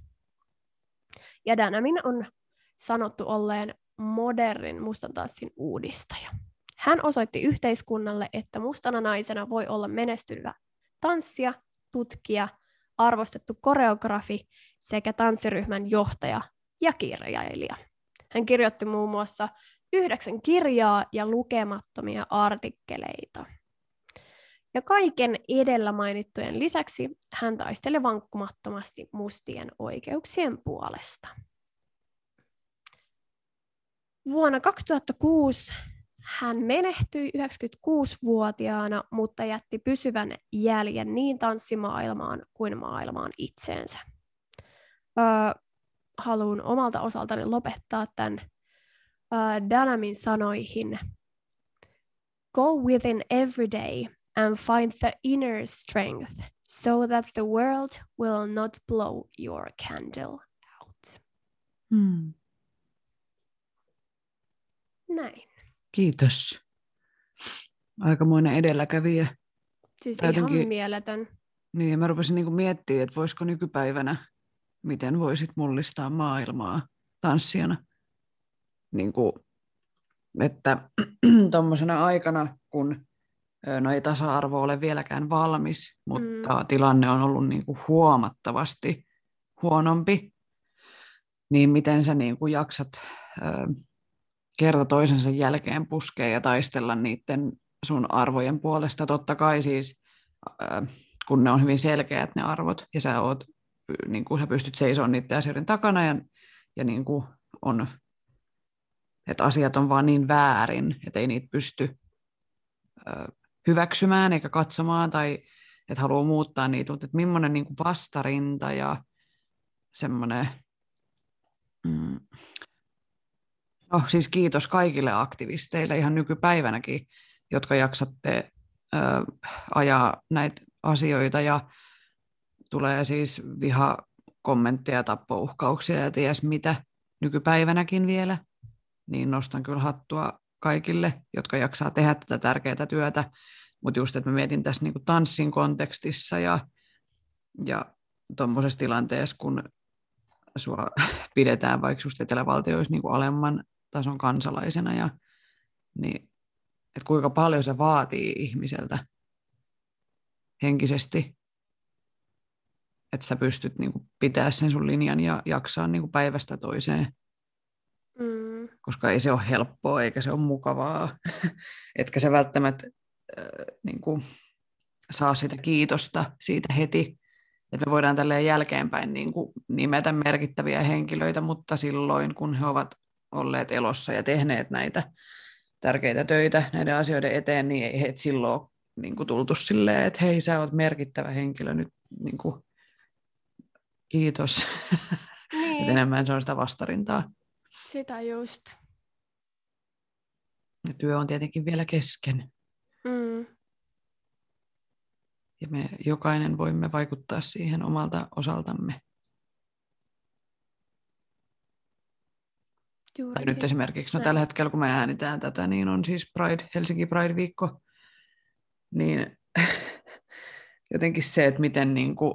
Ja Dunhamin on sanottu olleen modernin mustan tanssin uudistaja. Hän osoitti yhteiskunnalle, että mustana naisena voi olla menestyvä tanssija, tutkija, arvostettu koreografi sekä tanssiryhmän johtaja ja kirjailija. Hän kirjoitti muun muassa yhdeksän kirjaa ja lukemattomia artikkeleita. Ja kaiken edellä mainittujen lisäksi hän taisteli vankkumattomasti mustien oikeuksien puolesta. Vuonna 2006 hän menehtyi 96-vuotiaana, mutta jätti pysyvän jäljen niin tanssimaailmaan kuin maailmaan itseensä. Öö, haluan omalta osaltani lopettaa tämän uh, Dunhamin sanoihin. Go within every day and find the inner strength so that the world will not blow your candle out. Hmm. Näin. Kiitos. Aikamoinen edelläkävijä. Siis Tää ihan jotenkin- mieletön. Niin, mä rupesin niinku miettimään, että voisiko nykypäivänä, miten voisit mullistaa maailmaa tanssijana. Niin kuin, että <clears throat> tuommoisena aikana, kun no ei tasa-arvo ole vieläkään valmis, mutta mm. tilanne on ollut niin kuin huomattavasti huonompi, niin miten sä niin kuin jaksat ö, kerta toisensa jälkeen puskea ja taistella niiden sun arvojen puolesta. Totta kai siis, ö, kun ne on hyvin selkeät ne arvot, ja sä, oot, niin kuin sä pystyt seisomaan niiden asioiden takana, ja, ja niin kuin on, että asiat on vaan niin väärin, että ei niitä pysty hyväksymään eikä katsomaan, tai että haluaa muuttaa niitä, mutta että millainen niin vastarinta ja semmoinen Mm. No siis kiitos kaikille aktivisteille. Ihan nykypäivänäkin, jotka jaksatte ö, ajaa näitä asioita ja tulee siis viha kommentteja, tappouhkauksia ja ties mitä nykypäivänäkin vielä, niin nostan kyllä hattua kaikille, jotka jaksaa tehdä tätä tärkeää työtä, mutta just, että mä mietin tässä niin tanssin kontekstissa ja, ja tuommoisessa tilanteessa, kun sua <laughs> pidetään vaikka just etelävaltioissa niin kuin alemman tason kansalaisena, ja, niin, että kuinka paljon se vaatii ihmiseltä henkisesti, että sä pystyt niin kuin, pitää sen sun linjan ja jaksaa niin kuin, päivästä toiseen. Mm. Koska ei se ole helppoa eikä se ole mukavaa, <laughs> etkä se välttämättä äh, niin kuin, saa sitä kiitosta siitä heti, että me voidaan tälleen jälkeenpäin niin kuin nimetä merkittäviä henkilöitä, mutta silloin, kun he ovat olleet elossa ja tehneet näitä tärkeitä töitä näiden asioiden eteen, niin ei heitä silloin niin kuin tultu silleen, että hei, sä oot merkittävä henkilö nyt, niin kuin, kiitos. <laughs> Niin. enemmän se on sitä vastarintaa. Sitä just. Ja työ on tietenkin vielä kesken. Mm ja me jokainen voimme vaikuttaa siihen omalta osaltamme. Juuri tai nyt niin. esimerkiksi, no tällä hetkellä kun me äänitään tätä, niin on siis Pride, Helsinki Pride-viikko, niin <laughs> jotenkin se, että miten niin kuin,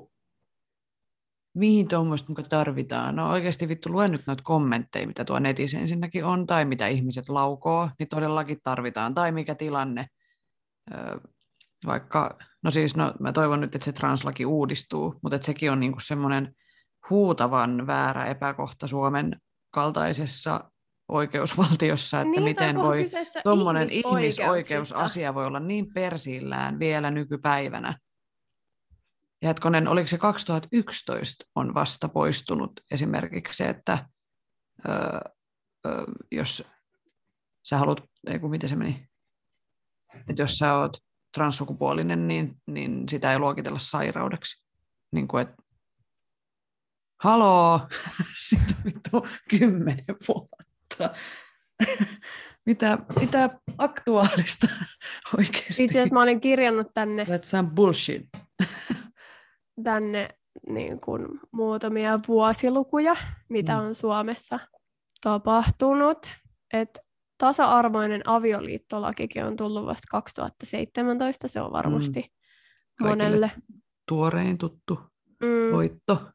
mihin tuommoista tarvitaan. No oikeasti vittu luen nyt noita kommentteja, mitä tuo netissä ensinnäkin on, tai mitä ihmiset laukoo, niin todellakin tarvitaan, tai mikä tilanne vaikka, no siis no, mä toivon nyt, että se translaki uudistuu, mutta että sekin on niinku semmoinen huutavan väärä epäkohta Suomen kaltaisessa oikeusvaltiossa, että niin, miten voi tuommoinen ihmisoikeusasia voi olla niin persillään vielä nykypäivänä. Ja hetkonen, oliko se 2011 on vasta poistunut esimerkiksi se, että öö, öö, jos sä haluat, ei kun miten se meni, että jos sä oot transsukupuolinen, niin, niin sitä ei luokitella sairaudeksi. Niin kuin, että haloo, <laughs> sitä vittu kymmenen vuotta. <laughs> mitä, mitä aktuaalista <laughs> oikeasti? Itse asiassa mä olin kirjannut tänne. That's some bullshit. <laughs> tänne niin kuin, muutamia vuosilukuja, mitä mm. on Suomessa tapahtunut. Et tasa-arvoinen avioliittolakikin on tullut vasta 2017, se on varmasti mm. monelle. Tuorein tuttu mm. voitto.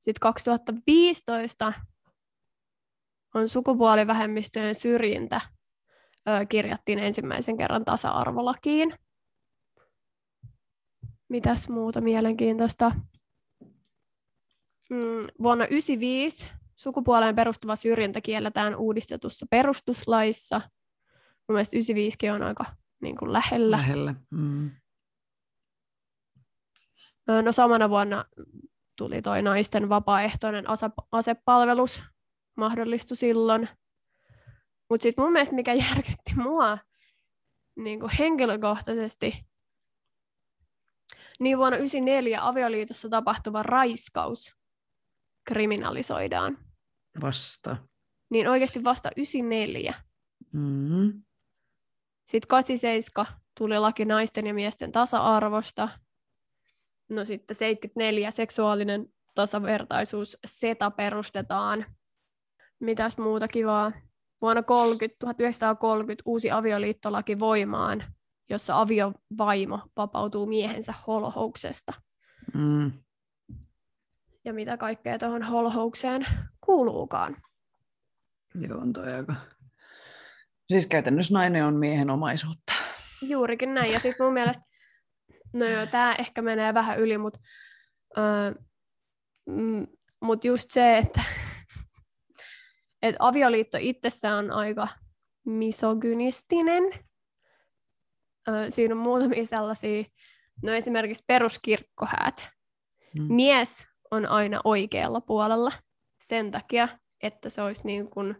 Sitten 2015 on sukupuolivähemmistöjen syrjintä ö, kirjattiin ensimmäisen kerran tasa-arvolakiin. Mitäs muuta mielenkiintoista? Mm, vuonna 1995 Sukupuoleen perustuva syrjintä kielletään uudistetussa perustuslaissa. Mun mielestä 95 on aika niin kuin lähellä. Lähellä. Mm. No samana vuonna tuli toi naisten vapaaehtoinen asepalvelus, mahdollistui silloin. Mutta sitten mun mielestä mikä <laughs> järkytti mua niin kuin henkilökohtaisesti, niin vuonna 1994 avioliitossa tapahtuva raiskaus kriminalisoidaan. Vasta. Niin oikeasti vasta 94. Mm-hmm. Sitten 87 tuli laki naisten ja miesten tasa-arvosta. No sitten 74 seksuaalinen tasavertaisuus SETA perustetaan. Mitäs muuta kivaa? Vuonna 30, 1930 uusi avioliittolaki voimaan jossa aviovaimo vapautuu miehensä holhouksesta. Mm. Ja mitä kaikkea tuohon holhoukseen kuuluukaan. Joo, on toi aika... Siis käytännössä nainen on miehen omaisuutta. Juurikin näin. Ja sitten mun mielestä, no joo, tämä ehkä menee vähän yli, mutta öö, mm, mut just se, että et avioliitto itsessään on aika misogynistinen. Siinä on muutamia sellaisia, no esimerkiksi peruskirkkohäät. Mm. Mies on aina oikealla puolella sen takia, että se olisi niin kuin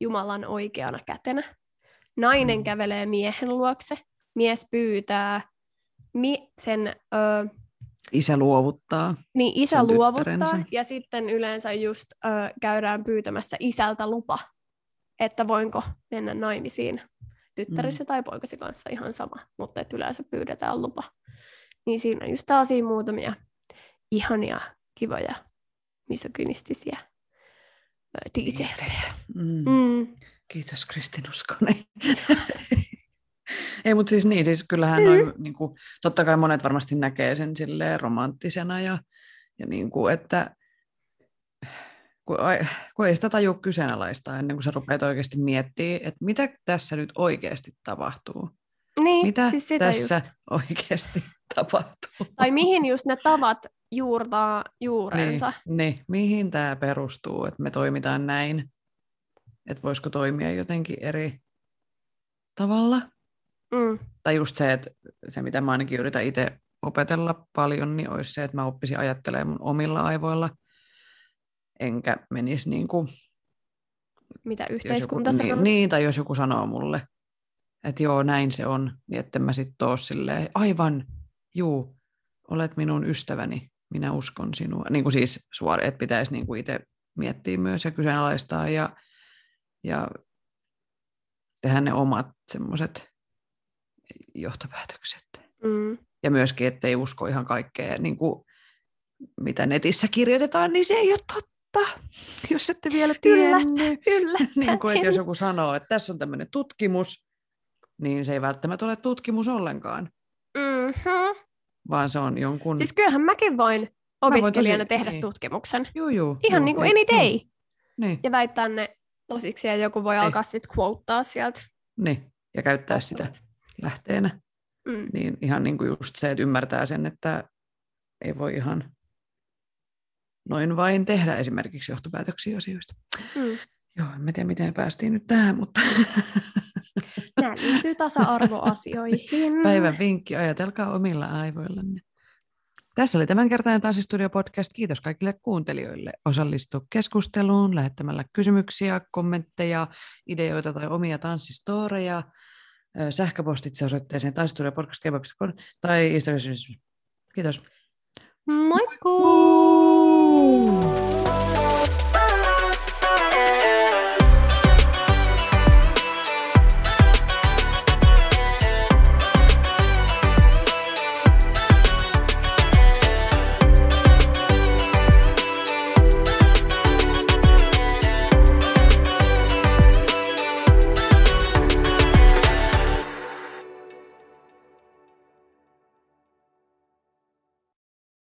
Jumalan oikeana kätenä. Nainen Mm. kävelee miehen luokse, mies pyytää mi- sen, ö, Isä luovuttaa. niin isä luovuttaa, tyttärensä. ja sitten yleensä just ö, käydään pyytämässä isältä lupa, että voinko mennä naimisiin tyttärisi mm. tai poikasi kanssa ihan sama, mutta että yleensä pyydetään lupa. Niin siinä on just taas muutamia ihania, kivoja, misogynistisiä ö, tiitseitä. Mm. Mm. Kiitos Kristin Uskonen. <laughs> Ei, mutta siis niin, siis kyllähän noin, niin kuin, totta kai monet varmasti näkee sen silleen romanttisena ja, ja niin kuin, että kun, ai- kun ei sitä taju kyseenalaistaa ennen kuin sä rupeat oikeasti miettimään, että mitä tässä nyt oikeasti tapahtuu. Niin, Mitä siis sitä tässä just. oikeasti tapahtuu? Tai mihin just ne tavat juurtaa juurensa. Niin, niin, mihin tämä perustuu, että me toimitaan näin? Että voisiko toimia jotenkin eri tavalla? Mm. Tai just se, että se mitä mä ainakin yritän itse opetella paljon, niin olisi se, että mä oppisin ajattelemaan mun omilla aivoilla, enkä menisi niin kuin, Mitä yhteiskunta sanoo. niin, niin, tai jos joku sanoo mulle, että joo, näin se on, niin että mä sitten oo silleen, aivan, juu, olet minun ystäväni, minä uskon sinua. Niin kuin siis suori, että pitäisi niin kuin itse miettiä myös ja kyseenalaistaa ja, ja tehdä ne omat semmoiset johtopäätökset. Mm. Ja myöskin, ettei usko ihan kaikkea, niin kuin, mitä netissä kirjoitetaan, niin se ei ole totta, jos ette vielä tiennyt. <laughs> niin kuin, että jos joku sanoo, että tässä on tämmöinen tutkimus, niin se ei välttämättä ole tutkimus ollenkaan, Mm-hmm. vaan se on jonkun... Siis kyllähän mäkin voin opiskelijana tosi- tehdä niin. tutkimuksen. juu, juu, Ihan juu, niin kuin any day. Juu, niin, Ja väittää ne tosiksi ja joku voi Ei. alkaa sitten quotea sieltä. niin, ja käyttää sitä lähteenä. Mm. Niin ihan niin kuin just se, että ymmärtää sen, että ei voi ihan noin vain tehdä esimerkiksi johtopäätöksiä asioista. Mm. Joo, en mä tiedä, miten päästiin nyt tähän, mutta <laughs> Nämä liittyy tasa-arvoasioihin. päivän vinkki, ajatelkaa omilla aivoillanne. Tässä oli tämänkertainen Tanssistudio-podcast. Kiitos kaikille kuuntelijoille. Osallistu keskusteluun lähettämällä kysymyksiä, kommentteja, ideoita tai omia tanssistoreja sähköpostitse osoitteeseen taistelujapodcast.com tai Instagramissa. Kiitos. Moikkuu! Moikku!